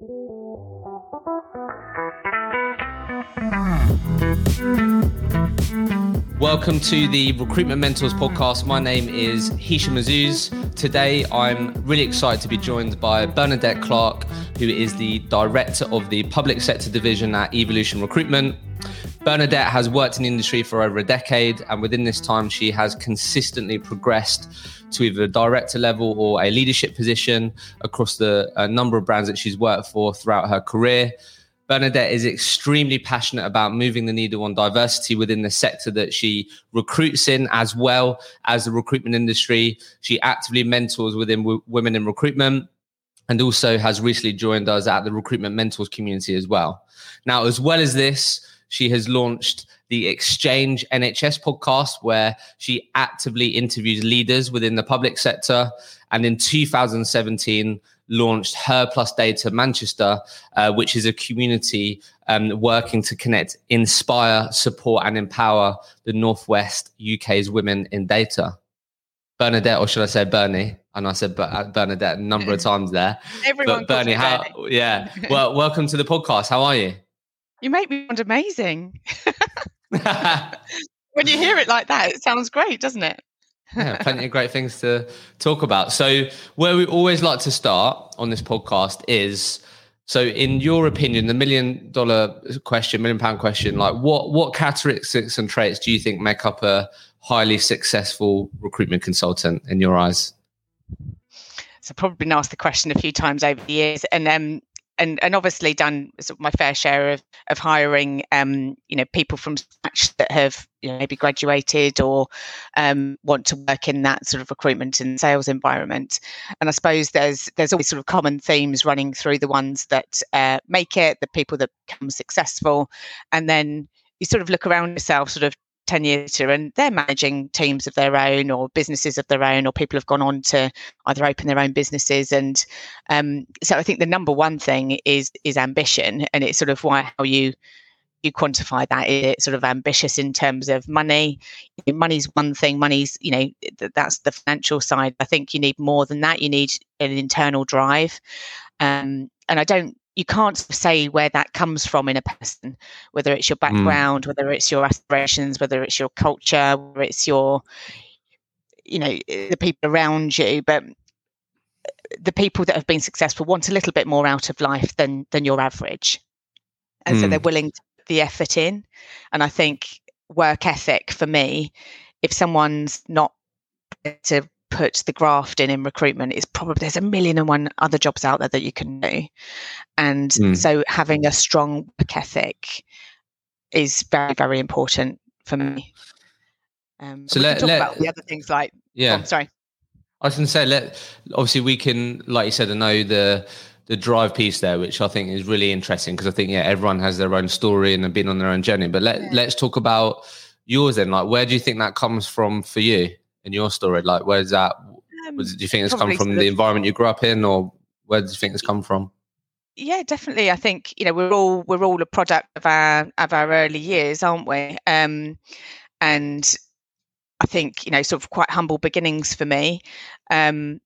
Welcome to the Recruitment Mentors podcast. My name is Hisham Azuz. Today, I'm really excited to be joined by Bernadette Clarke, who is the director of the public sector division at Evolution Recruitment. Bernadette has worked in the industry for over a decade, and within this time, she has consistently progressed to either a director level or a leadership position across the a number of brands that she's worked for throughout her career. Bernadette is extremely passionate about moving the needle on diversity within the sector that she recruits in, as well as the recruitment industry. She actively mentors within w- women in recruitment and also has recently joined us at the recruitment mentors community as well. Now, as well as this, she has launched the Exchange NHS podcast, where she actively interviews leaders within the public sector. And in 2017, launched Her Plus Data Manchester, uh, which is a community um, working to connect, inspire, support, and empower the Northwest UK's women in data. Bernadette, or should I say Bernie? And I said uh, Bernadette a number of times there. Everyone, but Bernie, how? Bernie. Yeah. Well, welcome to the podcast. How are you? You make me sound amazing. when you hear it like that, it sounds great, doesn't it? yeah, plenty of great things to talk about. So, where we always like to start on this podcast is so, in your opinion, the million dollar question, million pound question, like what what characteristics and traits do you think make up a highly successful recruitment consultant in your eyes? So, probably been asked the question a few times over the years, and um, and and obviously done sort of my fair share of of hiring um, you know people from scratch that have you know maybe graduated or um, want to work in that sort of recruitment and sales environment. And i suppose there's there's always sort of common themes running through the ones that uh, make it the people that become successful. And then you sort of look around yourself sort of 10 years later and they're managing teams of their own or businesses of their own or people have gone on to either open their own businesses. And um, so i think the number one thing is is ambition and it's sort of why how you you quantify that. It's sort of ambitious in terms of money. Money's one thing money's you know that's the financial side. I think you need more than that. You need an internal drive. Um, and i don't you can't say where that comes from in a person, whether it's your mm. background, mm. whether it's your aspirations, whether it's your culture, whether it's your, you know, the people around you. But the people that have been successful want a little bit more out of life than than your average, and mm. so they're mm. willing to put the effort in. And I think work ethic for me, if someone's not to put the graft in in recruitment is probably there's a million and one other jobs out there that you can do. And mm. so having a strong work ethic is very very important for me. Um, so let, let about the other things like yeah. oh, sorry. I was going to say let obviously we can like you said i know the the drive piece there which i think is really interesting because i think yeah everyone has their own story and have been on their own journey. But let, yeah. let's talk about yours then. Like where do you think that comes from for you in your story? Like, where's that? Um, do you think it's come from the environment you grew up in, or where do you think it's come from? Yeah, definitely. I think you know we're all we're all a product of our of our early years, aren't we? Um, and I think you know sort of quite humble beginnings for me. Um,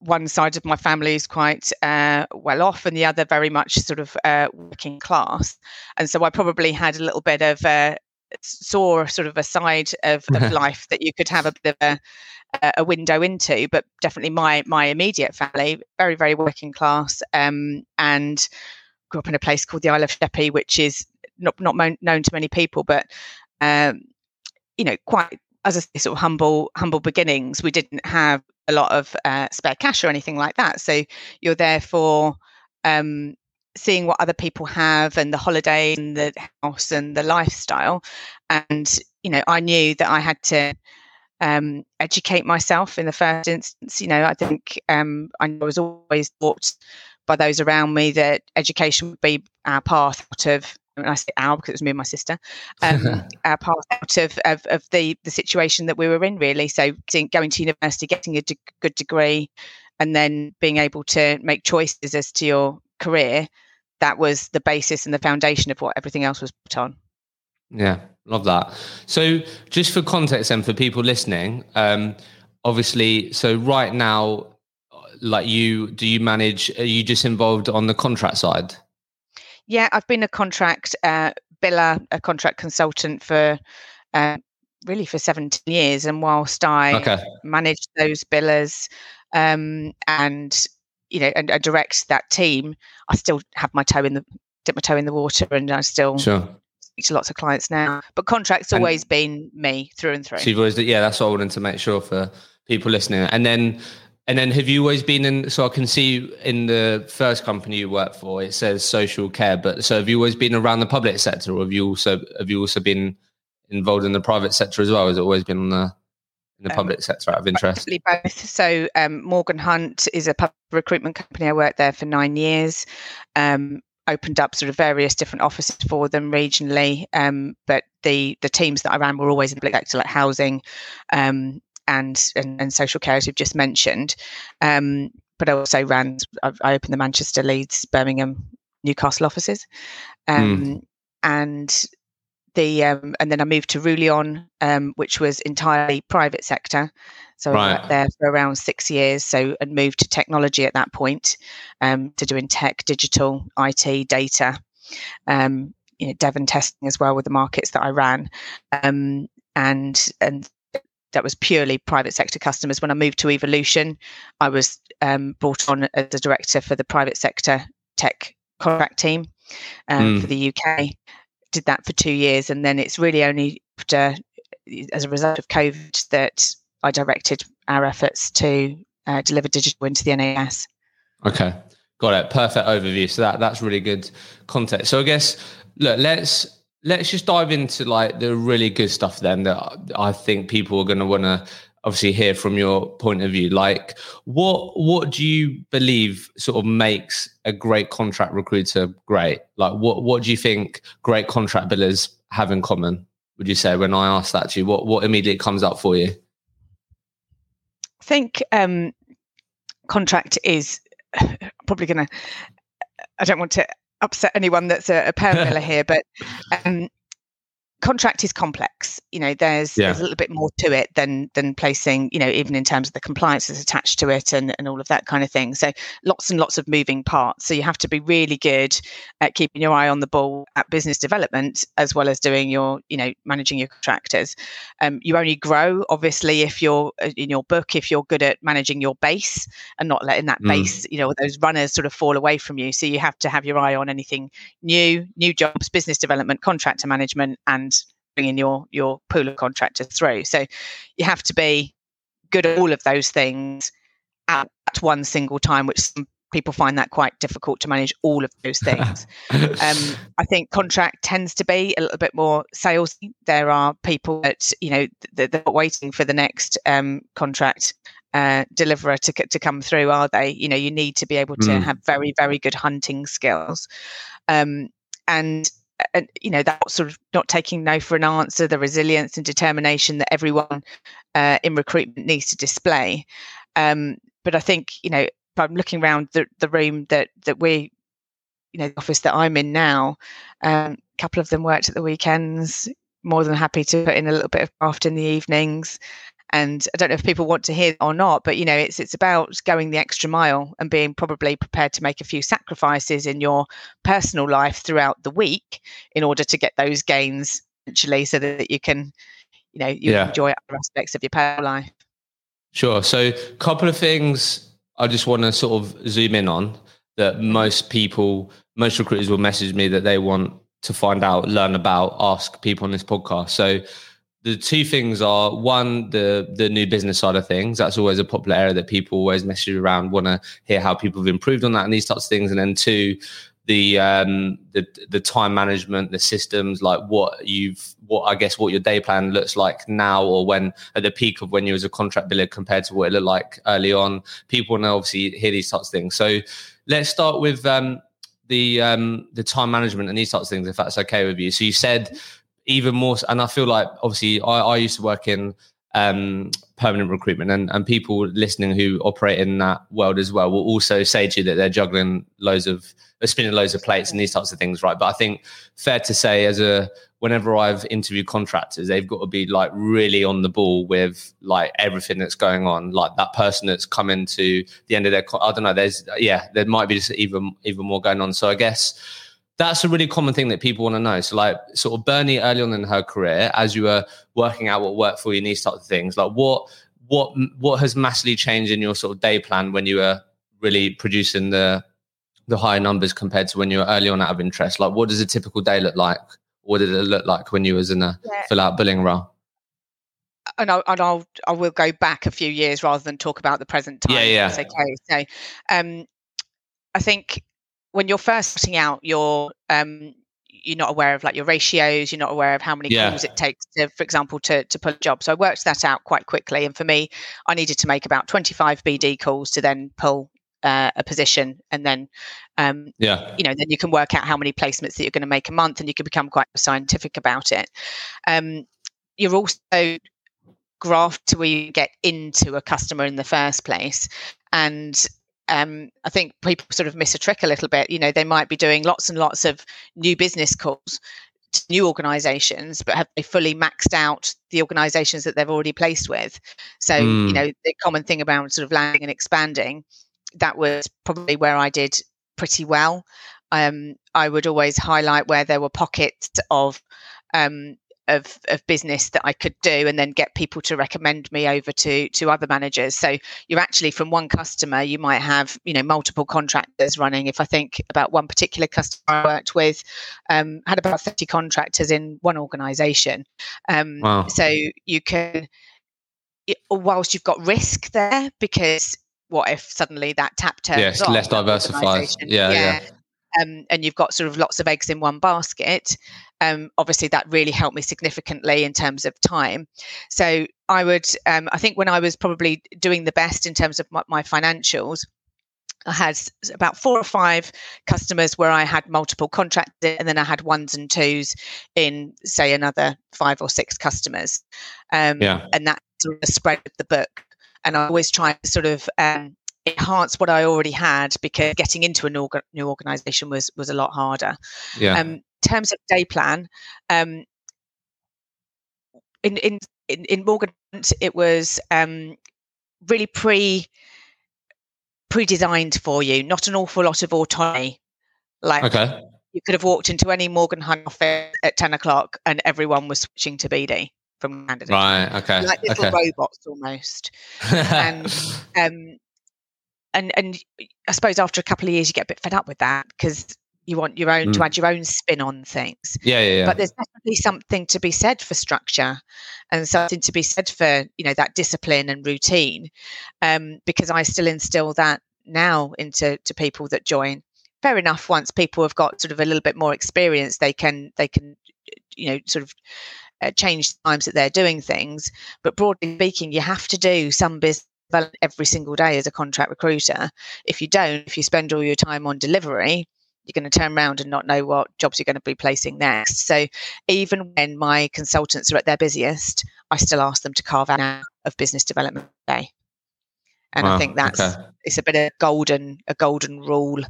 one side of my family is quite uh, well off, and the other very much sort of uh, working class, and so I probably had a little bit of uh, saw sort of a side of, of life that you could have a bit of a, a, window into. But definitely my my immediate family, very very working class, um, and grew up in a place called the Isle of Sheppey, which is not not known to many people, but um, you know quite as a sort of humble humble beginnings. We didn't have a lot of uh, spare cash or anything like that, so you're there for um, seeing what other people have and the holiday and the house and the lifestyle and you know i knew that i had to um, educate myself in the first instance you know i think um, i was always taught by those around me that education would be our path out of And I say our because it was me and my sister, um, our path out of, of, of, the, the situation that we were in, really. So, going to university, getting a de- good degree, and then being able to make choices as to your career that was the basis and the foundation of what everything else was put on. Yeah, love that. So, just for context and for people listening, um, obviously, so right now, like you do you manage are you just involved on the contract side yeah i've been a contract uh, biller a contract consultant for uh, really for 17 years and whilst i okay. manage those billers um, and you know and, and, direct that team i still have my toe in the dip my toe in the water and i still sure. speak to lots of clients now. But contracts and always been me through and through. So you've always yeah that's what i wanted to make sure for people listening. And then and then have you always been in so i can see in the first company you work for it says social care but so have you always been around the public sector or have you also have you also been involved in the private sector as well? Has it always been on the in the um, public sector out of interest? Both. So um, Morgan Hunt is a public recruitment company. I worked there for nine years. Um, opened up sort of various different offices for them regionally, um, but the the teams that I ran were always in the public sector, like housing um, and, and, and social care, as you've just mentioned. Um, but I also ran. I, I, opened the Manchester, Leeds, Birmingham, Newcastle offices, mm. and the um, and then I moved to Rullion, um, which was entirely private sector. So right. I worked there for around six years. So and moved to technology at that point, um, to doing tech, digital, IT, data, um, you know, dev and testing as well with the markets that I ran, um, and and that was purely private sector customers. When I moved to Evolution, I was um, brought on as a director for the private sector tech contract team um, mm. for the UK did that for two years, and then it's really only after, as a result of COVID, that I directed our efforts to uh, deliver digital into the NHS. Okay, got it. Perfect overview. So that that's really good context. So I guess look, let's let's just dive into like the really good stuff then that I think people are going to want to obviously hear from your point of view like what what do you believe sort of makes a great contract recruiter great? Like what what do you think great contract billers have in common would you say when i ask that to you? What what immediately comes up for you? I think um contract is probably gonna i don't want to upset anyone that's a, a perm biller here but um contract is complex you know there's yeah. there's a little bit more to it than than placing you know even in terms of the compliance that's attached to it and, and all of that kind of thing so lots and lots of moving parts so you have to be really good at keeping your eye on the ball at business development as well as doing your you know managing your contractors um, you only grow obviously if you're uh, in your book if you're good at managing your base and not letting that mm. base you know those runners sort of fall away from you so you have to have your eye on anything new new jobs business development contractor management and bringing your your pool of contractors through. So you have to be good at all of those things at, at one single time, which some people find that quite difficult to manage all of those things. um, I think contract tends to be a little bit more sales. There are people that you know they're, they're waiting for the next um, contract uh, deliverer to to come through, are they? You know, you need to be able to mm. have very very good hunting skills, um, and and you know that sort of not taking no for an answer the resilience and determination that everyone uh, in recruitment needs to display. Um, but i think you know if i'm looking around the, the room that that we you know the office that i'm in now um, a couple of them worked at the weekends more than happy to put in a little bit of craft in the evenings and i don't know if people want to hear or not but you know it's it's about going the extra mile and being probably prepared to make a few sacrifices in your personal life throughout the week in order to get those gains actually so that you can you know you yeah. enjoy other aspects of your personal life. Sure. So a couple of things i just want to sort of zoom in on that most people most recruiters will message me that they want to find out learn about ask people on this podcast. So the two things are one the the new business side of things. That's always a popular area that people always message around want to hear how people have improved on that and these types of things. And then two the um the the time management the systems like what you've what i guess what your day plan looks like now or when at the peak of when you was a contract biller compared to what it looked like early on. People want to obviously hear these types of things. So let's start with um the um the time management and these types of things if that's okay with you. So you said even more and i feel like obviously i, I used to work in um, permanent recruitment and, and people listening who operate in that world as well will also say to you that they're juggling loads of spinning loads of plates and these types of things right? But i think fair to say as a whenever i've interviewed contractors they've got to be like really on the ball with like everything that's going on like that person that's coming to the end of their i don't know there's yeah there might be just even even more going on. So i guess that's a really common thing that people want to know. So, like, sort of Bernie early on in her career, as you were working out what worked for you and these types of things, like, what what what has massively changed in your sort of day plan when you were really producing the the higher numbers compared to when you were early on out of interest? Like, what does a typical day look like? What did it look like when you was in a yeah. full out billing role? and I'll, and I'll I will go back a few years rather than talk about the present time. Yeah, yeah. okay. So, um, I think when you're first starting out, you're um, you're not aware of like your ratios. You're not aware of how many yeah. calls it takes to, for example, to to pull a job. So I worked that out quite quickly. And for me, I needed to make about 25 BD calls to then pull uh, a position, and then um, yeah, you know, then you can work out how many placements that you're going to make a month, and you can become quite scientific about it. Um, you're also graphed to where you get into a customer in the first place and um, I think people sort of miss a trick a little bit. You know, they might be doing lots and lots of new business calls to new organizations, but have they fully maxed out the organizations that they've already placed with? So, mm. you know, the common thing about sort of landing and expanding, that was probably where I did pretty well. Um, I would always highlight where there were pockets of um, of, of business that I could do and then get people to recommend me over to to other managers. So you're actually from one customer, you might have, you know, multiple contractors running. If I think about one particular customer I worked with, um, had about 30 contractors in one organization. Um, wow. so you can whilst you've got risk there because what if suddenly that tap turns yes, less diversified. Yeah, yeah. yeah. Um, and you've got sort of lots of eggs in one basket um, obviously that really helped me significantly in terms of time. So I would, um, I think when I was probably doing the best in terms of my, my financials, I had about four or five customers where I had multiple contracts, and then I had ones and twos in, say, another five or six customers. Um, yeah. And that sort of spread the book. And I always try to sort of um, enhance what I already had because getting into a new, new organization was was a lot harder. Yeah. Um, terms of day plan, um, in in in, in Morgan, it was um, really pre pre-designed for you. Not an awful lot of autonomy. Like okay. you could have walked into any Morgan Hunt office at ten o'clock, and everyone was switching to BD from candidates. Right. Okay. Like little okay. robots almost. and um, and and I suppose after a couple of years, you get a bit fed up with that because you want your own mm. to add your own spin on things. Yeah, yeah, yeah. But there's definitely something to be said for structure, and something to be said for you know that discipline and routine, um, because I still instill that now into to people that join. Fair enough. Once people have got sort of a little bit more experience, they can they can you know sort of uh, change times that they're doing things. But broadly speaking, you have to do some business every single day as a contract recruiter. If you don't, if you spend all your time on delivery, you're going to turn around and not know what jobs you're going to be placing next. So even when my consultants are at their busiest, I still ask them to carve out of business development day. And wow, I think that's okay. it's a bit of golden a golden rule.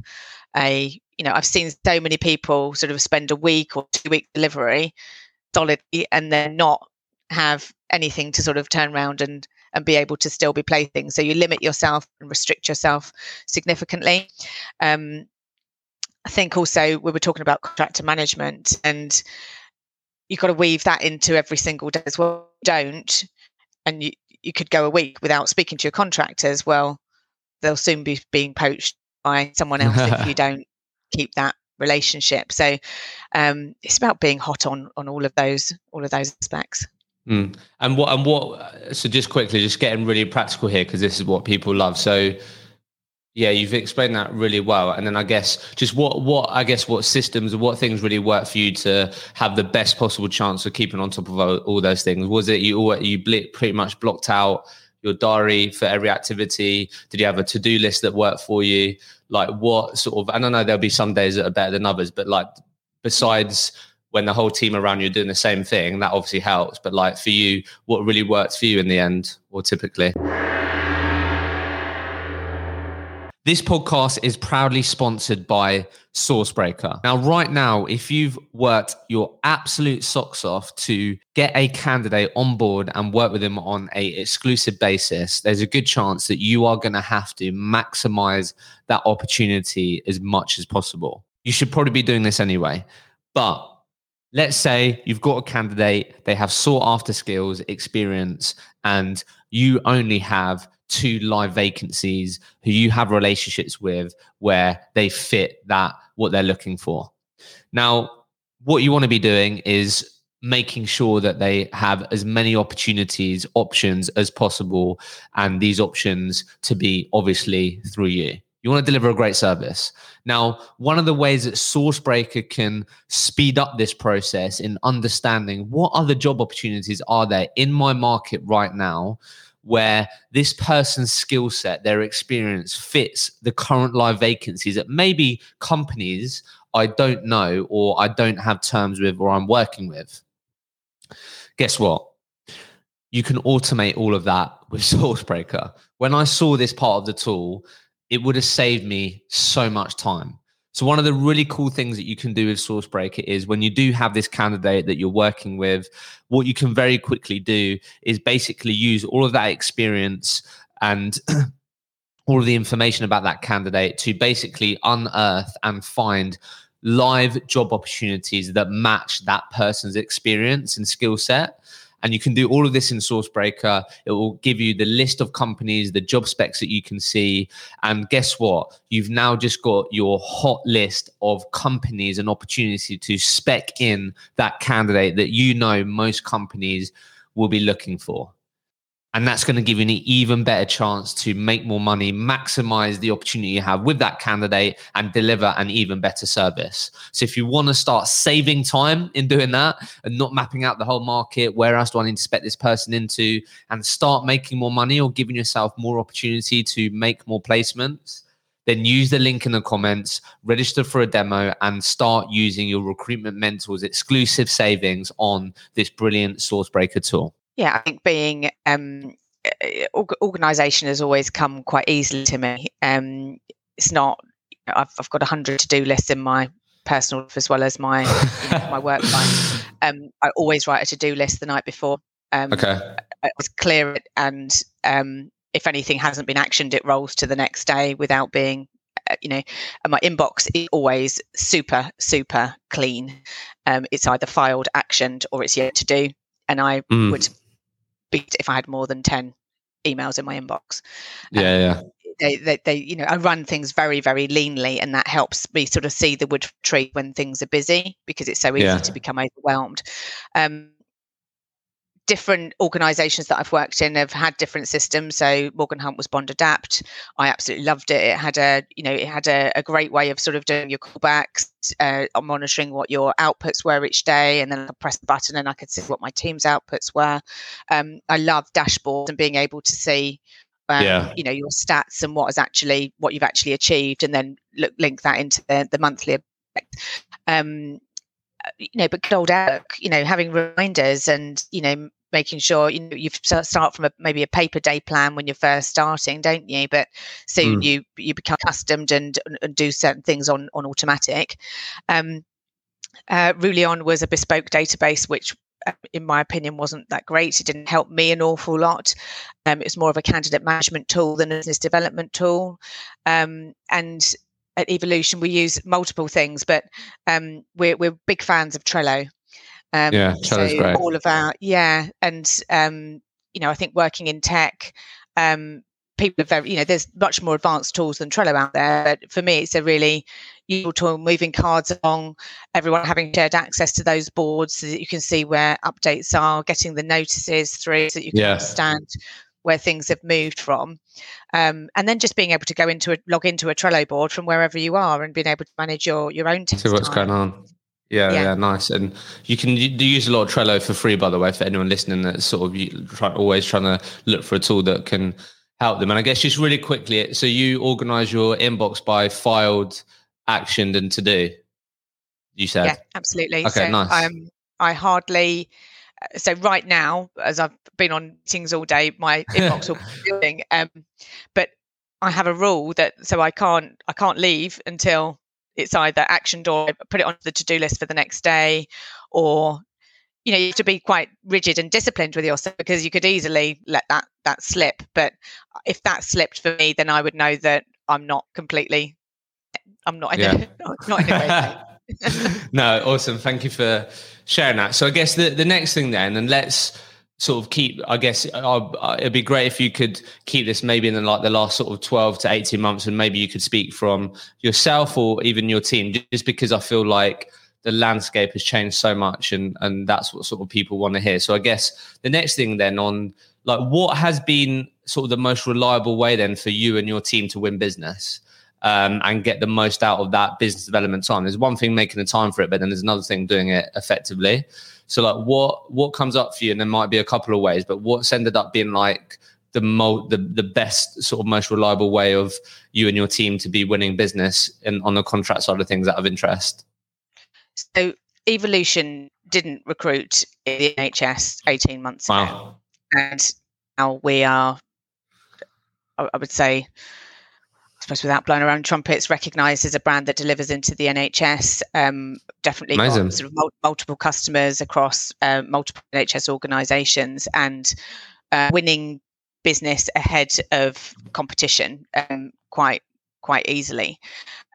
A you know I've seen so many people sort of spend a week or two week delivery solidly and then not have anything to sort of turn around and and be able to still be placing. So you limit yourself and restrict yourself significantly. Um, I think also we were talking about contractor management and you've got to weave that into every single day as well. Don't, and you, you could go a week without speaking to your contractors. Well, they'll soon be being poached by someone else if you don't keep that relationship. So um, it's about being hot on on all of those all of those aspects. Mm. And what and what? So just quickly, just getting really practical here because this is what people love. So yeah, you've explained that really well. And then I guess just what what I guess what systems or what things really work for you to have the best possible chance of keeping on top of all, all those things. Was it you you pretty much blocked out your diary for every activity? Did you have a to do list that worked for you? Like what sort of? I don't know. There'll be some days that are better than others, but like besides when the whole team around you are doing the same thing, that obviously helps. But like for you, what really works for you in the end, or typically? This podcast is proudly sponsored by Sourcebreaker. Now, right now, if you've worked your absolute socks off to get a candidate on board and work with them on a exclusive basis, there's a good chance that you are going to have to maximize that opportunity as much as possible. You should probably be doing this anyway. But let's say you've got a candidate, they have sought after skills, experience, and you only have two live vacancies who you have relationships with where they fit that what they're looking for. Now, what you want to be doing is making sure that they have as many opportunities, options as possible, and these options to be obviously through you. You want to deliver a great service. Now, one of the ways that Sourcebreaker can speed up this process in understanding what other job opportunities are there in my market right now where this person's skill set, their experience fits the current live vacancies that maybe companies I don't know or I don't have terms with or I'm working with. Guess what? You can automate all of that with Sourcebreaker. When I saw this part of the tool, it would have saved me so much time. So one of the really cool things that you can do with Sourcebreaker is when you do have this candidate that you're working with, what you can very quickly do is basically use all of that experience and all of the information about that candidate to basically unearth and find live job opportunities that match that person's experience and skill set. And you can do all of this in Sourcebreaker. It will give you the list of companies, the job specs that you can see. And guess what? You've now just got your hot list of companies and opportunity to spec in that candidate that you know most companies will be looking for. And that's going to give you an even better chance to make more money, maximize the opportunity you have with that candidate, and deliver an even better service. So, if you want to start saving time in doing that and not mapping out the whole market, where else do I need to spec this person into, and start making more money or giving yourself more opportunity to make more placements, then use the link in the comments, register for a demo, and start using your recruitment mentors exclusive savings on this brilliant Sourcebreaker tool. Yeah, I think being um, organization has always come quite easily to me. Um, it's not. I've, I've got a hundred to-do lists in my personal life as well as my you know, my work life. Um, I always write a to-do list the night before. Um, okay. I was clear it, and um, if anything hasn't been actioned, it rolls to the next day without being uh, you know, and my inbox is always super, super clean. Um, it's either filed, actioned, or it's yet to do. And I mm. would beat if I had more than 10 emails in my inbox. Yeah, um, yeah. They, they, they, you know, I run things very, very leanly, and that helps me sort of see the wood tree when things are busy because it's so easy yeah. to become overwhelmed. Um, different organizations that I've worked in have had different systems. So Morgan Hunt was Bond Adapt. I absolutely loved it. It had a, you know, it had a, a great way of sort of doing your callbacks, uh, monitoring what your outputs were each day, and then I press the button and I could see what my team's outputs were. Um, I love dashboards and being able to see. Um, yeah. you know your stats and what is actually what you've actually achieved and then look, link that into the, the monthly um, you know, but good old Outlook, you know, having reminders and, you know, making sure you know you start from a, maybe a paper day plan when you're first starting don't you? But soon mm. you you become accustomed and, and do certain things on on automatic. Um uh, Rullion was a bespoke database which uh, in my opinion wasn't that great. It didn't help me an awful lot. Um, it was more of a candidate management tool than a business development tool. Um, and at evolution we use multiple things but um, we're, we're big fans of trello um, yeah, so great. all of our yeah, and um, you know, I think working in tech, um, people are very you know, there's much more advanced tools than Trello out there. But for me, it's a really useful tool, moving cards along, everyone having shared access to those boards so that you can see where updates are, getting the notices through, so that you can yeah. understand where things have moved from. Um, and then just being able to go into a log into a Trello board from wherever you are and being able to manage your your own. See what's time. going on. Yeah, yeah, yeah, nice. And you can use a lot of Trello for free, by the way, for anyone listening that's sort of try, always trying to look for a tool that can help them. And I guess just really quickly, so you organize your inbox by filed, actioned, and to do. You said. Yeah, absolutely. Okay, so, nice. Um, I hardly. uh, So right now, as I've been on meetings all day, my inbox will be filling. Um, but I have a rule that so I can't I can't leave until it's either actioned or put it onto the to-do list for the next day, or you know you have to be quite rigid and disciplined with yourself because you could easily let that that slip. But if that slipped for me, then I would know that I'm not completely I'm not in Yeah. a, not, in a no, awesome. Thank you for sharing that. So I guess the, the next thing then, and let's sort of keep, I guess uh, uh, it'd be great if you could keep this maybe in the, like the last sort of 12 to 18 months and maybe you could speak from yourself or even your team, just because I feel like the landscape has changed so much and, and that's what sort of people want to hear. So I guess the next thing then on like what has been sort of the most reliable way then for you and your team to win business? um, and get the most out of that business development time. There's one thing making the time for it, but then there's another thing doing it effectively. So like what what comes up for you, and there might be a couple of ways, but what's ended up being like the mo the, the best sort of most reliable way of you and your team to be winning business in on the contract side of things out of interest? So Evolution didn't recruit in the NHS 18 months ago. And now we are, I would say, suppose without blowing around trumpets, recognised as a brand that delivers into the NHS. Um, definitely got sort of mul- multiple customers across uh, multiple NHS organisations and uh, winning business ahead of competition um, quite quite easily.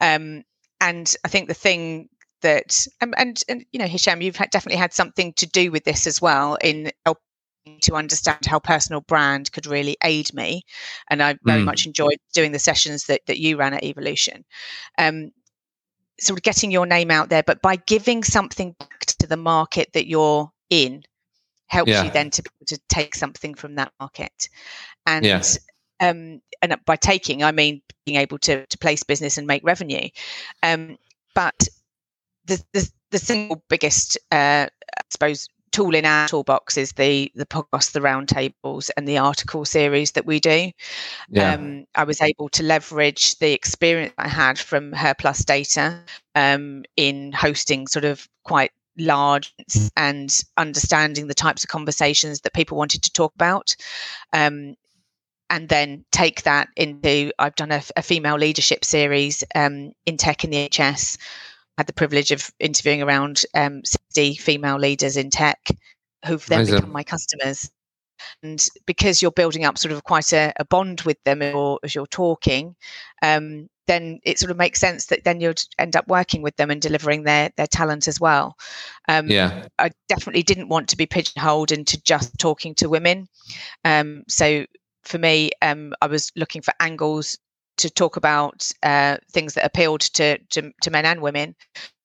Um, and I think the thing that um, and and you know Hisham, you've had, definitely had something to do with this as well in helping to understand how personal brand could really aid me, and I very Mm. much enjoyed doing the sessions that that you ran at Evolution. Um, sort of getting your name out there, but by giving something back to the market that you're in helps Yeah. you then to be able to take something from that market. And Yeah. um, and by taking, I mean being able to to place business and make revenue. Um, but the, the the single biggest, uh, I suppose, tool in our toolbox is the the podcast, the roundtables, and the article series that we do. Yeah. Um, I was able to leverage the experience I had from Her Plus Data um, in hosting sort of quite large and understanding the types of conversations that people wanted to talk about. Um, and then take that into I've done a, a female leadership series um, in tech in the NHS. Had the privilege of interviewing around um, 60 female leaders in tech who've then Amazing. become my customers. And because you're building up sort of quite a, a bond with them or, as you're talking, um, then it sort of makes sense that then you'd end up working with them and delivering their their talent as well. Um, yeah. I definitely didn't want to be pigeonholed into just talking to women. Um, so for me, um, I was looking for angles to talk about uh, things that appealed to, to, to men and women.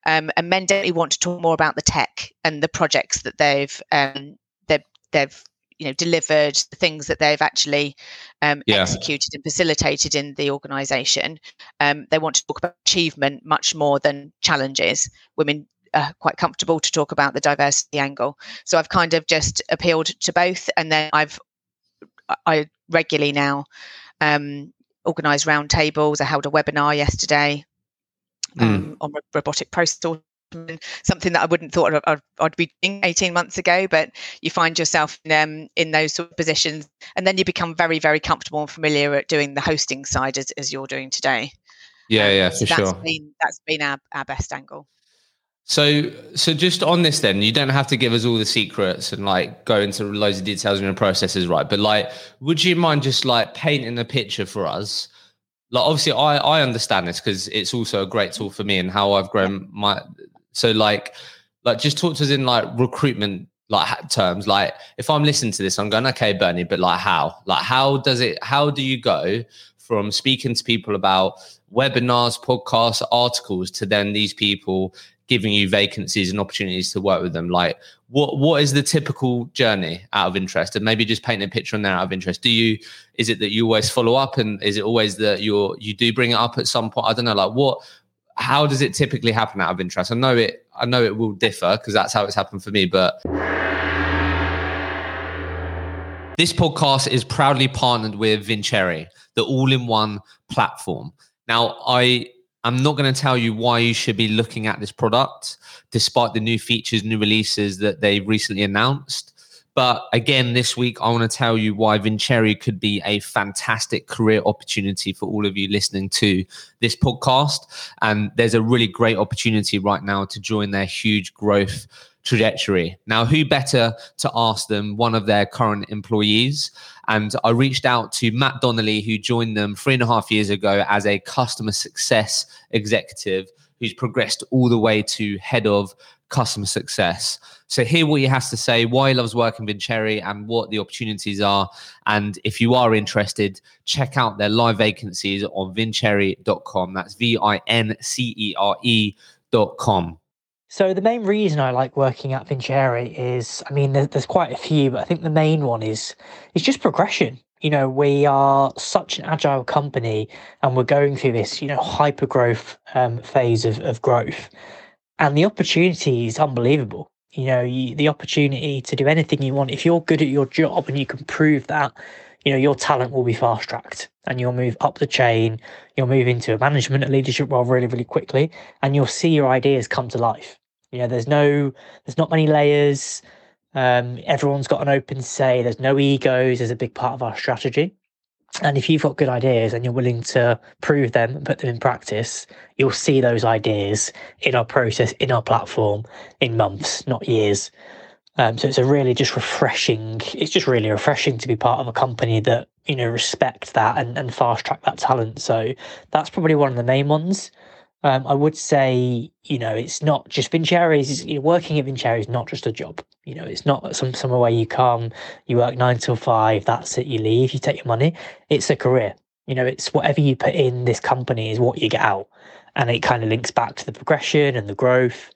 Um, and men definitely want to talk more about the tech and the projects that they've um, they've, they've you know delivered, the things that they've actually um, Yeah. executed and facilitated in the organisation. Um, they want to talk about achievement much more than challenges. Women are quite comfortable to talk about the diversity angle. So I've kind of just appealed to both, and then I've I regularly now um, organise roundtables. I held a webinar yesterday um, on robotic process automation, something that I wouldn't thought I'd, I'd, I'd be doing 18 months ago, but you find yourself in, um, in those sort of positions, and then you become very, very comfortable and familiar at doing the hosting side as, as you're doing today. Yeah, Um, yeah, so for that's sure. Been, that's been our, our best angle. So, so just on this, then you don't have to give us all the secrets and like go into loads of details in your processes, right? But like, would you mind just like painting a picture for us? Like, obviously, I I understand this because it's also a great tool for me and how I've grown my. So, like, like just talk to us in like recruitment like terms. Like, if I'm listening to this, I'm going, okay, Bernie, but like, how? Like, how does it? How do you go from speaking to people about webinars, podcasts, articles to then these people giving you vacancies and opportunities to work with them? Like what what is the typical journey out of interest? And maybe just paint a picture on there out of interest. Do you is it that you always follow up and is it always that you're you do bring it up at some point? I don't know. Like what how does it typically happen out of interest? I know it i know it will differ because that's how it's happened for me but this podcast is proudly partnered with Vincere, the all in one platform. Now, I I'm not going to tell you why you should be looking at this product, despite the new features, new releases that they recently announced. But again, this week, I want to tell you why Vincere could be a fantastic career opportunity for all of you listening to this podcast. And there's a really great opportunity right now to join their huge growth trajectory. Now, who better to ask them, one of their current employees? And I reached out to Matt Donnelly, who joined them three and a half years ago as a customer success executive, who's progressed all the way to head of customer success. So hear what he has to say, why he loves working with Vincere and what the opportunities are. And if you are interested, check out their live vacancies on vincere.com. That's V-I-N-C-E-R-E.com. So the main reason I like working at Vincere is, I mean, there's, quite a few, but I think the main one is is just progression. You know, we are such an agile company, and we're going through this, you know, hyper growth um, phase of, of growth, and the opportunity is unbelievable. You know, you, the opportunity to do anything you want. If you're good at your job and you can prove that, you know, your talent will be fast tracked and you'll move up the chain. You'll move into a management and leadership role really, really quickly, and you'll see your ideas come to life. You know, there's no, there's not many layers. Um, everyone's got an open say. There's no egos as a big part of our strategy. And if you've got good ideas and you're willing to prove them and put them in practice, you'll see those ideas in our process, in our platform, in months, not years. Um, so it's a really just refreshing. It's just really refreshing to be part of a company that you know respect that and, and fast track that talent. So that's probably one of the main ones. Um, I would say, you know, it's not just Vincere. Is you know, working at Vincere is not just a job. You know, it's not some somewhere where you come, you work nine till five, that's it, you leave, you take your money. It's a career. You know, it's whatever you put in this company is what you get out, and it kind of links back to the progression and the growth.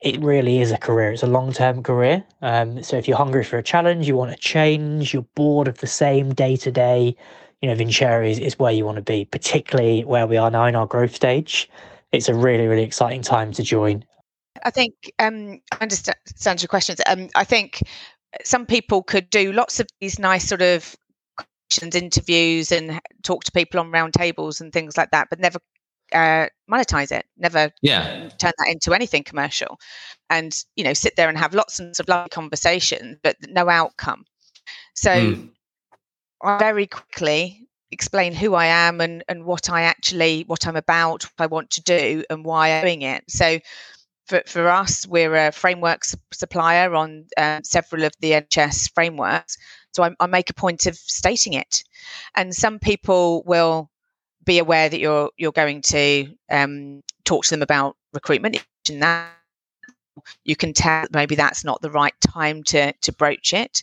It really is a career. It's a long term career. Um, so if you're hungry for a challenge, you want to change, you're bored of the same day to day. You know, Vincere is, is where you want to be, particularly where we are now in our growth stage it's a really really exciting time to join. I think um, I understand your questions. Um, I think some people could do lots of these nice sort of questions, interviews, and talk to people on round tables and things like that, but never uh, monetize it. Never yeah. turn that into anything commercial, and you know sit there and have lots and lots of lovely conversations, but no outcome. So mm. I very quickly explain who I am and and what I actually what I'm about, what I want to do, and why I'm doing it. So. For, for us, we're a framework supplier on uh, several of the NHS frameworks. So I, I make a point of stating it. And some people will be aware that you're you're going to um, talk to them about recruitment and that you can tell maybe that's not the right time to to broach it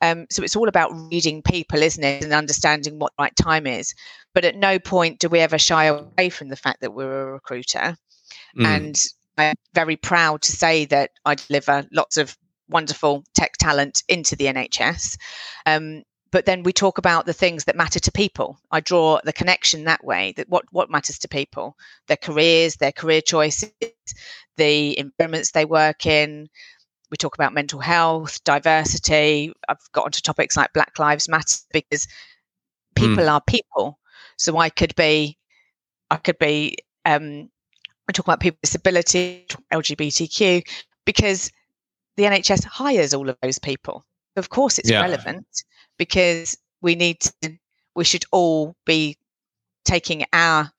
um, so it's all about reading people, isn't it, and understanding what the right time is. But at no point do we ever shy away from the fact that we're a recruiter. Mm. And I'm very proud to say that I deliver lots of wonderful tech talent into the NHS. Um, but then we talk about the things that matter to people. I draw the connection that way. That what what matters to people, their careers, their career choices, the environments they work in, we talk about mental health, diversity. I've got onto topics like Black Lives Matter because people mm. are people. So I could be, I could be, um, we talk about people with disability, LGBTQ, because the NHS hires all of those people. Of course, it's yeah. relevant because we need to, we should all be taking our,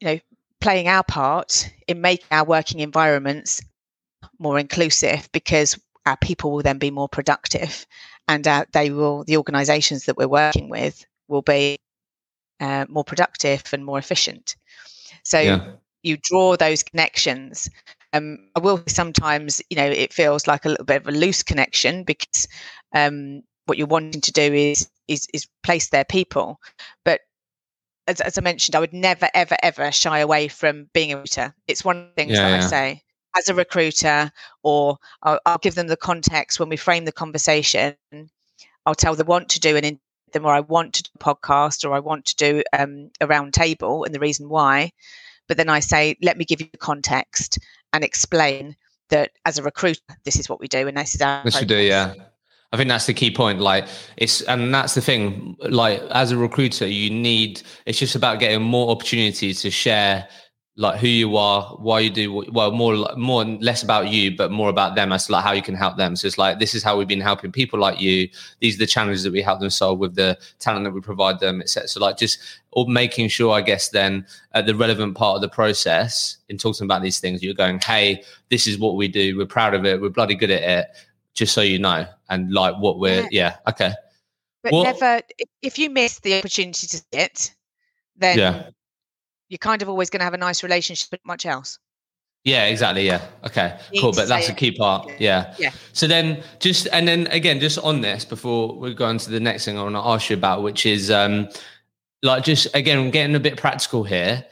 you know, playing our part in making our working environments more inclusive because our people will then be more productive and uh, they will the organizations that we're working with will be uh, more productive and more efficient so yeah. you draw those connections um, i will sometimes you know it feels like a little bit of a loose connection because um, what you're wanting to do is is, is place their people but as, as, I mentioned, I would never, ever, ever shy away from being a recruiter. It's one of the things yeah, that yeah. I say as a recruiter, or I'll, I'll, give them the context when we frame the conversation. I'll tell them want to do an in them, or I want to do a podcast, or I want to do um, a round table, and the reason why. But then I say, let me give you context and explain that as a recruiter, this is what we do, and this is our. This we do, yeah. I think that's the key point. Like it's, and that's the thing. Like as a recruiter, you need. It's just about getting more opportunities to share, like who you are, why you do. Well, more, more, less about you, but more about them as to like how you can help them. So it's like this is how we've been helping people like you. These are the challenges that we help them solve with the talent that we provide them, etc. So like just or making sure, I guess, then at the relevant part of the process in talking about these things, you're going, hey, this is what we do. We're proud of it. We're bloody good at it just so you know, and like what we're yeah, yeah okay. But never if you miss the opportunity to sit, then yeah. You're kind of always going to have a nice relationship with much else. Yeah, exactly. Yeah. Okay. Cool. But that's a key part. Yeah. Yeah. So then just and then again, just on this before we go on to the next thing I want to ask you about, which is um like just again getting a bit practical here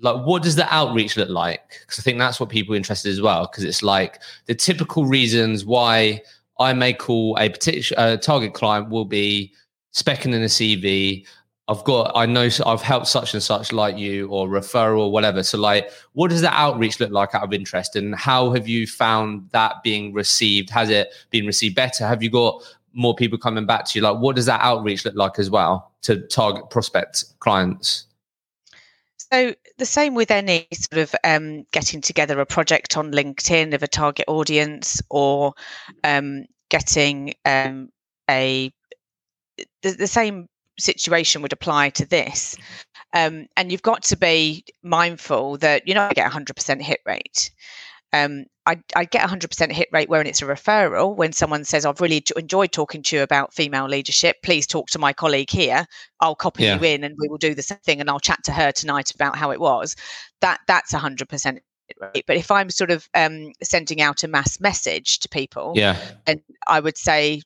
like what does the outreach look like because i think that's what people are interested as well because it's like the typical reasons why i may call a particular uh, target client will be specking in a cv i've got i know i've helped such and such like you or referral or whatever. So like what does the outreach look like out of interest? And how have you found that being received? Has it been received better? Have you got more people coming back to you? Like what does that outreach look like as well to target prospect clients? So the same with any sort of um, getting together a project on LinkedIn of a target audience or um, getting um, a the, the, same situation would apply to this. Um, and you've got to be mindful that you're not going to get 100% hit rate. Um, I, I get 100% hit rate when it's a referral. When someone says, I've really enjoyed talking to you about female leadership, please talk to my colleague here. I'll copy yeah. you in and we will do the same thing and I'll chat to her tonight about how it was. That That's 100% rate. But if I'm sort of um, sending out a mass message to people, yeah, and I would say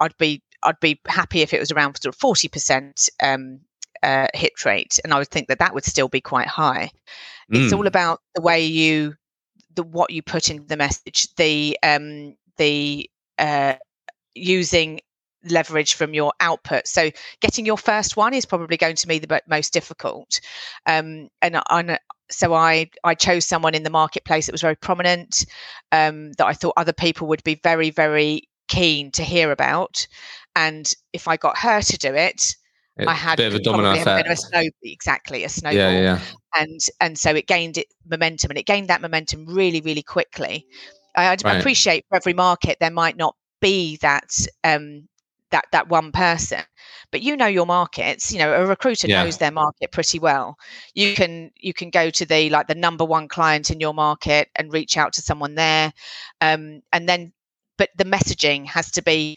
I'd be I'd be happy if it was around sort of 40% um, uh, hit rate. And I would think that that would still be quite high. Mm. It's all about the way you the what you put in the message, the um, the uh, using leverage from your output. So getting your first one is probably going to be the most difficult. Um, and I, so I I chose someone in the marketplace that was very prominent, um, that I thought other people would be very very keen to hear about, and if I got her to do it, I had a bit of a domino effect. A snow, exactly a snowball. Yeah, yeah. And and so it gained it momentum, and it gained that momentum really, really quickly. I, I right. appreciate for every market there might not be that um, that that one person, but you know your markets. You know a recruiter yeah. knows their market pretty well. You can you can go to the like the number one client in your market and reach out to someone there, um, and then but the messaging has to be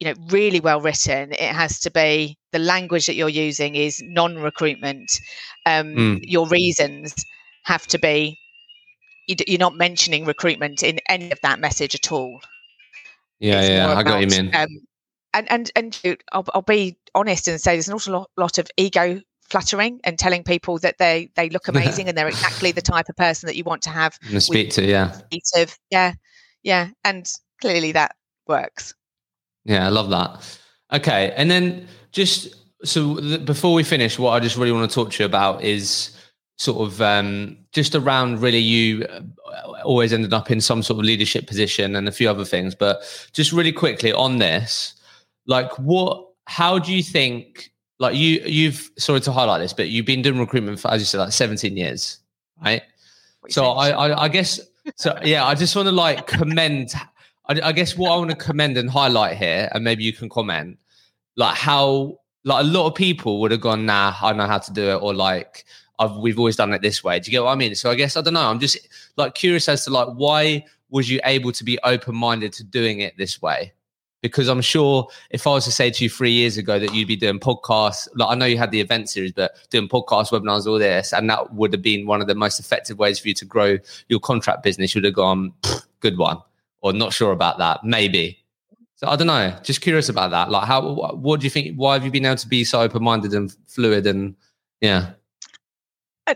you know really well written. It has to be the language that you're using is non-recruitment. Um, mm. your reasons have to be you're not mentioning recruitment in any of that message at all. Yeah it's yeah i got you mean. um, and and and I'll, I'll, be honest and say there's an awful lot, lot of ego flattering and telling people that they they look amazing and they're exactly the type of person that you want to have and speak to yeah. yeah yeah and clearly that works yeah, I love that. Okay, and then just so th- before we finish, what I just really want to talk to you about is sort of um, just around really you uh, always ended up in some sort of leadership position and a few other things, but just really quickly on this, like what? How do you think? Like you, you've sorry to highlight this, but you've been doing recruitment for, as you said, like 17 years, right? So I, I, I guess so. Yeah, I just want to like commend I, I guess what I want to commend and highlight here, and maybe you can comment, like how like a lot of people would have gone, nah, I know how to do it, or like I've, we've always done it this way. Do you get what I mean? So I guess I don't know. I'm just like curious as to like why was you able to be open minded to doing it this way? Because I'm sure if I was to say to you three years ago that you'd be doing podcasts, like I know you had the event series, but doing podcasts, webinars, all this, and that would have been one of the most effective ways for you to grow your contract business. You'd have gone, good one or not sure about that maybe so i don't know just curious about that like how what do you think why have you been able to be so open-minded and fluid and yeah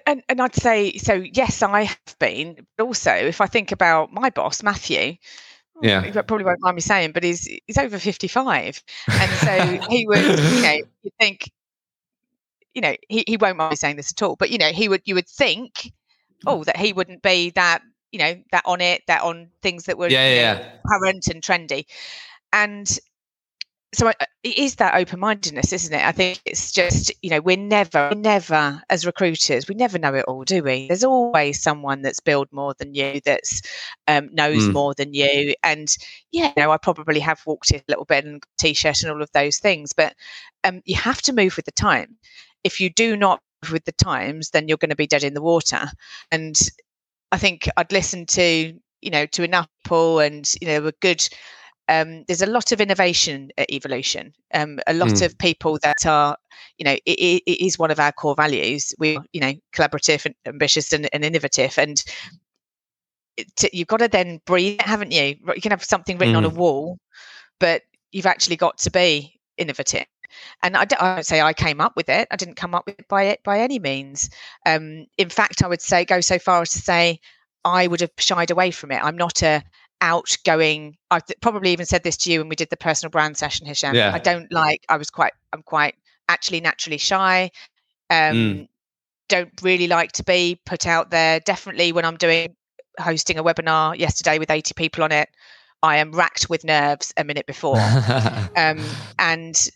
and, and, I'd say so. Yes, I have been. But also, if I think about my boss, Matthew, oh, yeah, he probably won't mind me saying, but he's he's over fifty five, and so he would, you know, you think, you know, he, he won't mind me saying this at all, but you know, he would you would think, mm. oh, that he wouldn't be that you know that on it that on things that were yeah, yeah. Know, current and trendy. And so it is that open-mindedness isn't it? I think it's just you know we're never never as recruiters we never know it all do we? There's always someone that's billed more than you that's um, knows mm. more than you. And yeah you know i probably have walked in a little bit and t-shirt and all of those things but um, you have to move with the time. If you do not with the times then you're going to be dead in the water. And i think i'd listen to you know to enough people and you know a good um, there's a lot of innovation at evolution um, a lot mm. of people that are you know it, it is one of our core values we you know collaborative and ambitious and, and innovative and you've got to then breathe haven't you you can have something written mm. on a hmm. wall but you've actually got to be innovative and I don't, I don't, say I came up with it. I didn't come up with it by it by any means. Um, in fact, I would say go so far as to say I would have shied away from it. I'm not a outgoing. I've probably even said this to you when we did the personal brand session, Hisham. Yeah. I don't like. I was quite. I'm quite actually naturally shy. Um, mm. Don't really like to be put out there. Definitely when I'm doing hosting a webinar yesterday with 80 people on it, I am racked with nerves a minute before. um, and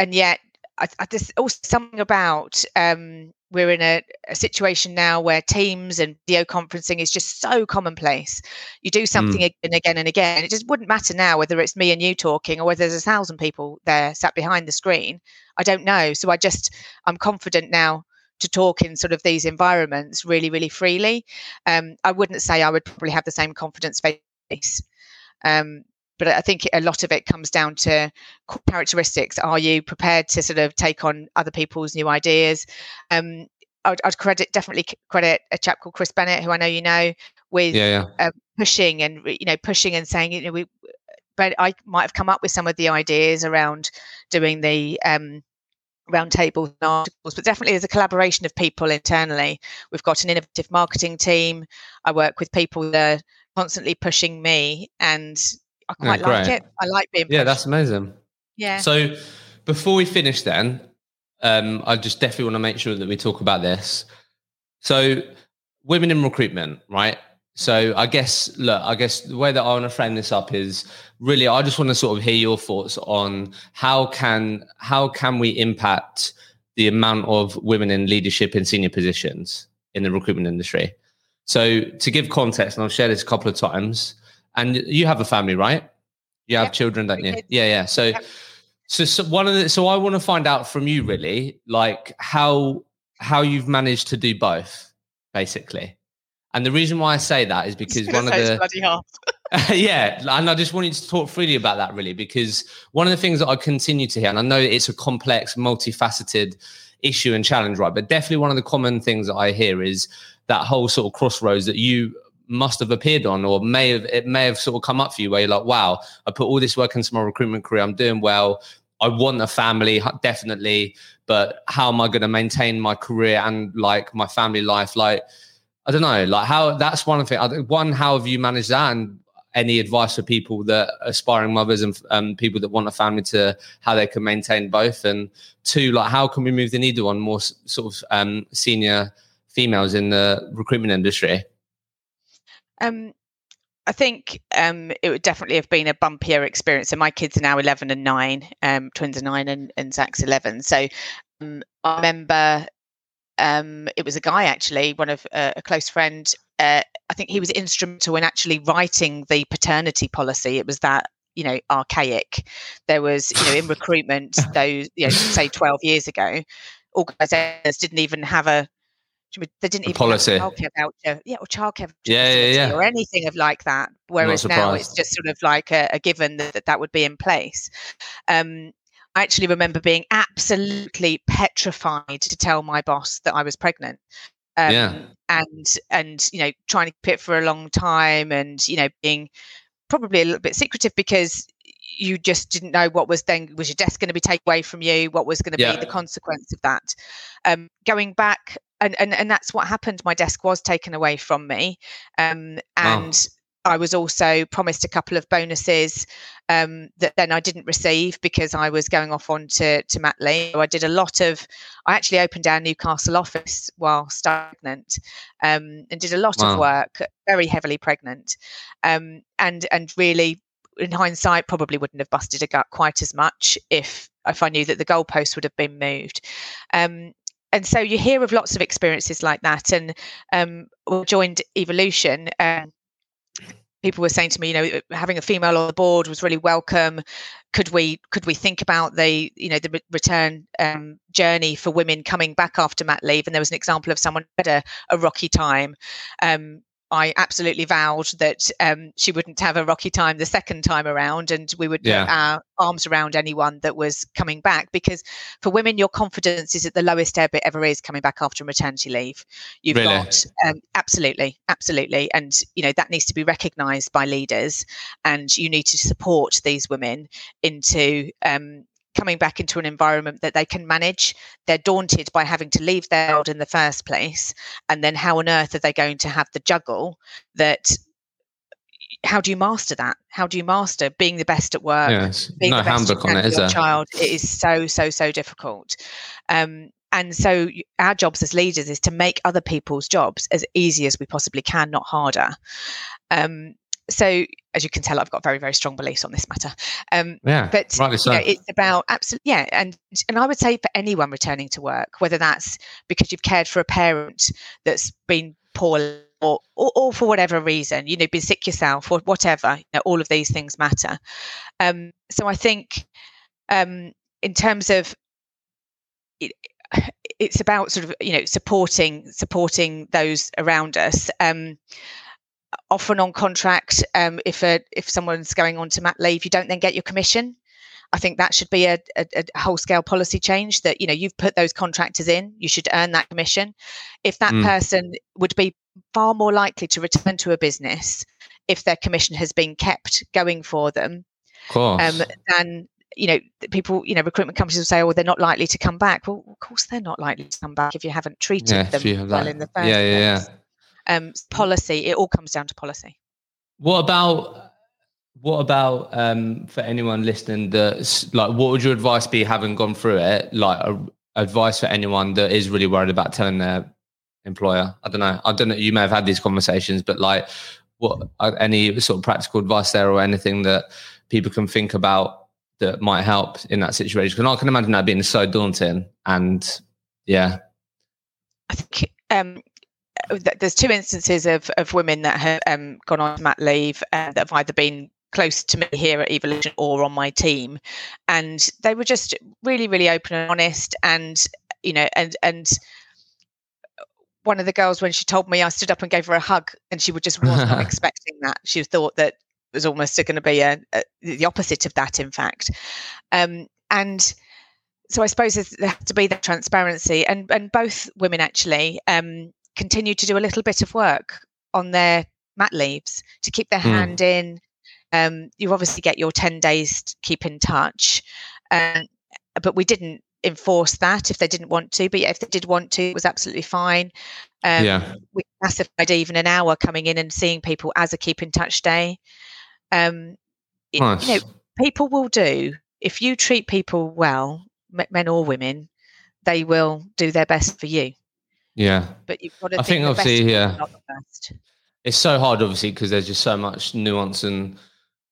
and yet I, I, there's also something about um, we're in a, a, situation now where Teams and video conferencing is just so commonplace. You do something mm. again and again and again. It just wouldn't matter now whether it's me and you talking or whether there's a thousand people there sat behind the screen. I don't know. So I just I'm confident now to talk in sort of these environments really, really freely. Um, I wouldn't say I would probably have the same confidence face. Um, but I think a lot of it comes down to characteristics. Are you prepared to sort of take on other people's new ideas? Um, I'd, I'd, credit definitely credit a chap called Chris Bennett, who I know you know, with yeah, yeah. Uh, pushing and you know pushing and saying you know we. But I might have come up with some of the ideas around doing the um, roundtables and articles, but definitely there's a collaboration of people internally. We've got an innovative marketing team. I work with people that are constantly pushing me and I quite yeah, like it. I like being. Pushed. Yeah, that's amazing. Yeah. So before we finish, then um, I just definitely want to make sure that we talk about this. So women in recruitment, right? So I guess look, I guess the way that I want to frame this up is really I just want to sort of hear your thoughts on how can how can we impact the amount of women in leadership in senior positions in the recruitment industry. So to give context, and I've shared this a couple of times, and you have a family, right? You have yep. children, don't you? Yeah, yeah. So, yep. so, so one of the so I want to find out from you really, like how how you've managed to do both, basically. And the reason why I say that is because one of the bloody hard. yeah, and I just wanted to talk freely about that really because one of the things that I continue to hear, and I know it's a complex, multifaceted issue and challenge, right? But definitely one of the common things that I hear is that whole sort of crossroads that you must have appeared on or may have it may have sort of come up for you where you're like wow i put all this work into my recruitment career. I'm doing well. I want a family definitely but how am i going to maintain my career and like my family life? Like i don't know like how that's one thing one how have you managed that? And any advice for people that aspiring mothers and um, people that want a family to how they can maintain both? And two like how can we move the needle on more sort of um, senior females in the recruitment industry um, I think um, it would definitely have been a bumpier experience. So my kids are now 11 and 9, um, twins are 9 and, and Zach's 11. So um, I remember um, it was a guy actually, one of uh, a close friend. Uh, I think he was instrumental in actually writing the paternity policy. It was that you know archaic. There was you know in recruitment those you know say 12 years ago, organisations didn't even have a they didn't even policy. have childcare voucher, yeah, or childcare yeah, yeah, yeah, or anything of like that. Whereas now it's just sort of like a, a given that, that, that would be in place. Um, I actually remember being absolutely petrified to tell my boss that I was pregnant. Um, yeah. and and you know trying to keep it for a long time and you know being probably a little bit secretive because you just didn't know what was then was your desk going to be taken away from you what was going to yeah. be the consequence of that um, going back and, and and that's what happened my desk was taken away from me um, and oh. I was also promised a couple of bonuses um, that then I didn't receive because I was going off on to, to mat leave. I did a lot of, I actually opened our Newcastle office while stagnant um, and did a lot wow. of work, very heavily pregnant, um, and and really in hindsight, probably wouldn't have busted a gut quite as much if if I knew that the goalpost would have been moved. Um, and so you hear of lots of experiences like that. And um, joined Evolution. Um, people were saying to me, you know, having a female on the board was really welcome. Could we could we think about the you know the return um, journey for women coming back after mat leave? And there was an example of someone had a, a rocky time. Um, I absolutely vowed that um, she wouldn't have a rocky time the second time around, and we would yeah. put our arms around anyone that was coming back. Because for women, your confidence is at the lowest ebb it ever is coming back after maternity leave. You've really? got um, absolutely, absolutely, and you know that needs to be recognised by leaders, and you need to support these women into um, coming back into an environment that they can manage. They're daunted by having to leave their world in the first place. And then how on earth are they going to have the juggle that how do you master that? How do you master being the best at work? Yes. Being no the best handbook on it, is there? Child, it is so so so difficult. Um, and so our jobs as leaders is to make other people's jobs as easy as we possibly can, not harder. Um, so as you can tell, I've got very, very strong beliefs on this matter. Um, yeah, but rightly so. You know, it's about absolutely, yeah, and and I would say for anyone returning to work, whether that's because you've cared for a parent that's been poor or, or, or for whatever reason, you know, been sick yourself or whatever, you know, all of these things matter. Um, so I think, um, in terms of it, it's about sort of you know supporting supporting those around us. Um, often on contract, um, if a if someone's going on to mat leave, you don't then get your commission. I think that should be a, a, a, whole scale policy change that you know you've put those contractors in, you should earn that commission. If that mm. person would be far more likely to return to a business if their commission has been kept going for them, um, than you know people you know recruitment companies will say oh they're not likely to come back well of course they're not likely to come back if you haven't treated yeah, them well in the first yeah, yeah, place. yeah um, policy. It all comes down to policy. What about what about um, for anyone listening? That's like, what would your advice be, having gone through it? Like, a, advice for anyone that is really worried about telling their employer. I don't know. I don't know. You may have had these conversations, but like, what any sort of practical advice there, or anything that people can think about that might help in that situation? Because I can imagine that being so daunting. And yeah, I think um, there's two instances of, of women that have um, gone on mat leave uh, that have either been close to me here at Evolution or on my team, and they were just really, really open and honest, and you know, and and one of the girls when she told me, I stood up and gave her a hug, and she was just was not expecting that. She thought that was almost going to be a, a, the opposite of that, in fact, um, and so I suppose there has to be that transparency, and and both women actually. Um, continue to do a little bit of work on their mat leaves to keep their mm. hand in. Um, you obviously get your 10 days to keep in touch. Um, but we didn't enforce that if they didn't want to. But if they did want to, it was absolutely fine. Um, yeah. We classified even an hour coming in and seeing people as a keep in touch day. Um, nice. You know, people will do, if you treat people well, men or women, they will do their best for you. Yeah. But you've got to I think, think obviously, yeah. It's so hard, obviously, because there's just so much nuance and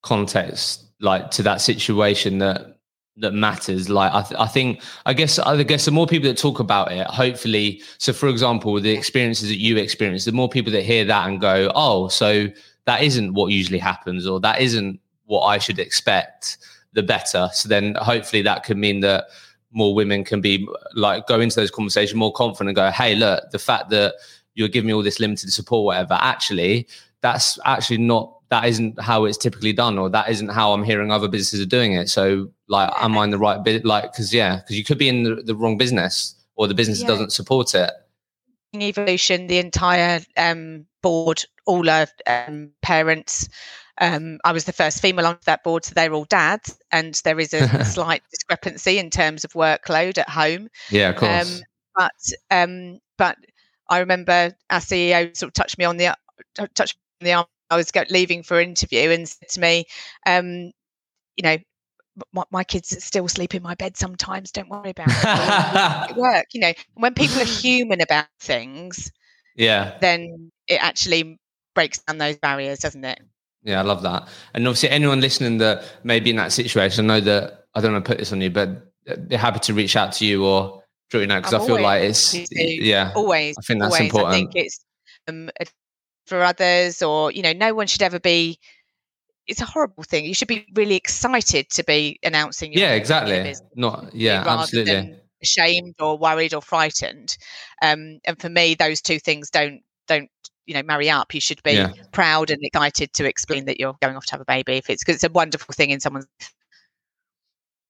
context, like to that situation that that matters. Like I, th- I think, I guess, I guess the more people that talk about it, hopefully. So, for example, the experiences that you experience, the more people that hear that and go, "Oh, so that isn't what usually happens, or that isn't what I should expect," the better. So then, hopefully, that could mean that more women can be like go into those conversations more confident and go, hey, look, the fact that you're giving me all this limited support, whatever, actually, that's actually not that isn't how it's typically done, or that isn't how I'm hearing other businesses are doing it. So, like, am I in the right bit? Like, because yeah, because you could be in the, the, wrong business, or the business yeah. doesn't support it. Evolution, the entire um, board, all our um, parents, um, I was the first female on that board, so they're all dads, and there is a, a slight discrepancy in terms of workload at home. Yeah, of course. Um, but um, but I remember our CEO sort of touched me on the touched on the arm. I was leaving for an interview and said to me, um, you know, my, my, kids still sleep in my bed sometimes. Don't worry about it. work, you know. When people are human about things, yeah, then it actually breaks down those barriers, doesn't it? Yeah, I love that. And obviously, anyone listening that may be in that situation, I know that I don't want to put this on you, but they're happy to reach out to you or draw you know because I feel like it's yeah, always. I think that's always. important. I think it's um, for others, or you know, no one should ever be. It's a horrible thing. You should be really excited to be announcing. yeah, exactly. Not yeah, absolutely. ashamed or worried or frightened, um, and for me, those two things don't don't you know marry up you should be yeah. proud and excited to explain that you're going off to have a baby if it's because it's a wonderful thing in someone's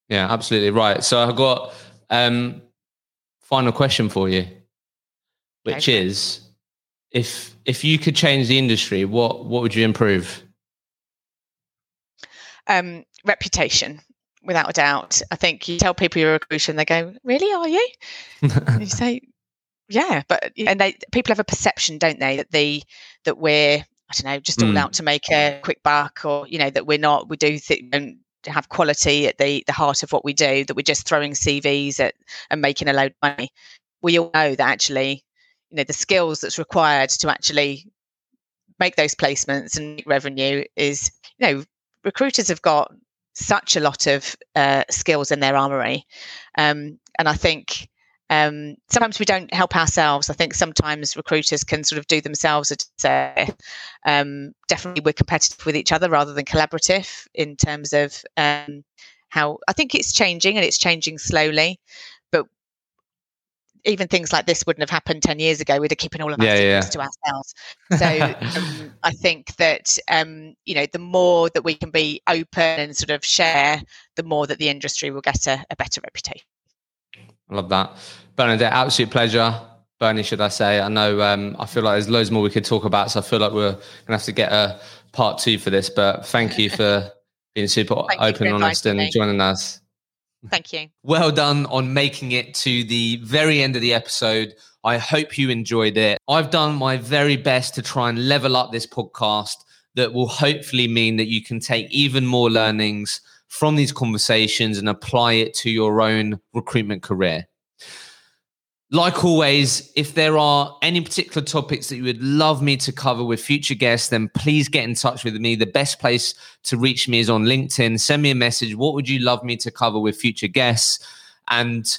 yeah absolutely right so i've got um final question for you which okay. is if if you could change the industry what what would you improve um reputation without a doubt i think you tell people you're a recruiter and they go really are you you say yeah but and they people have a perception don't they that the that we're i don't know just all mm. out to make a quick buck or you know that we're not we do th- don't have quality at the the heart of what we do that we're just throwing cvs at and making a load of money we all know that actually you know the skills that's required to actually make those placements and make revenue is you know recruiters have got such a lot of uh, skills in their armory um, and i think um, sometimes we don't help ourselves. I think sometimes recruiters can sort of do themselves a um, definitely we're competitive with each other rather than collaborative in terms of um, how I think it's changing and it's changing slowly. But even things like this wouldn't have happened 10 years ago. We'd have keeping all of our yeah, yeah. to ourselves. So um, I think that, um, you know, the more that we can be open and sort of share, the more that the industry will get a, a better reputation. I love that. Bernadette, absolute pleasure. Bernie, should I say? I know um, I feel like there's loads more we could talk about, so I feel like we're going to have to get a part two for this. But thank you for being super open, honest, and me. joining us. Thank you. Well done on making it to the very end of the episode. I hope you enjoyed it. I've done my very best to try and level up this podcast that will hopefully mean that you can take even more learnings from these conversations and apply it to your own recruitment career. Like always, if there are any particular topics that you would love me to cover with future guests, then please get in touch with me. The best place to reach me is on LinkedIn. Send me a message. What would you love me to cover with future guests? And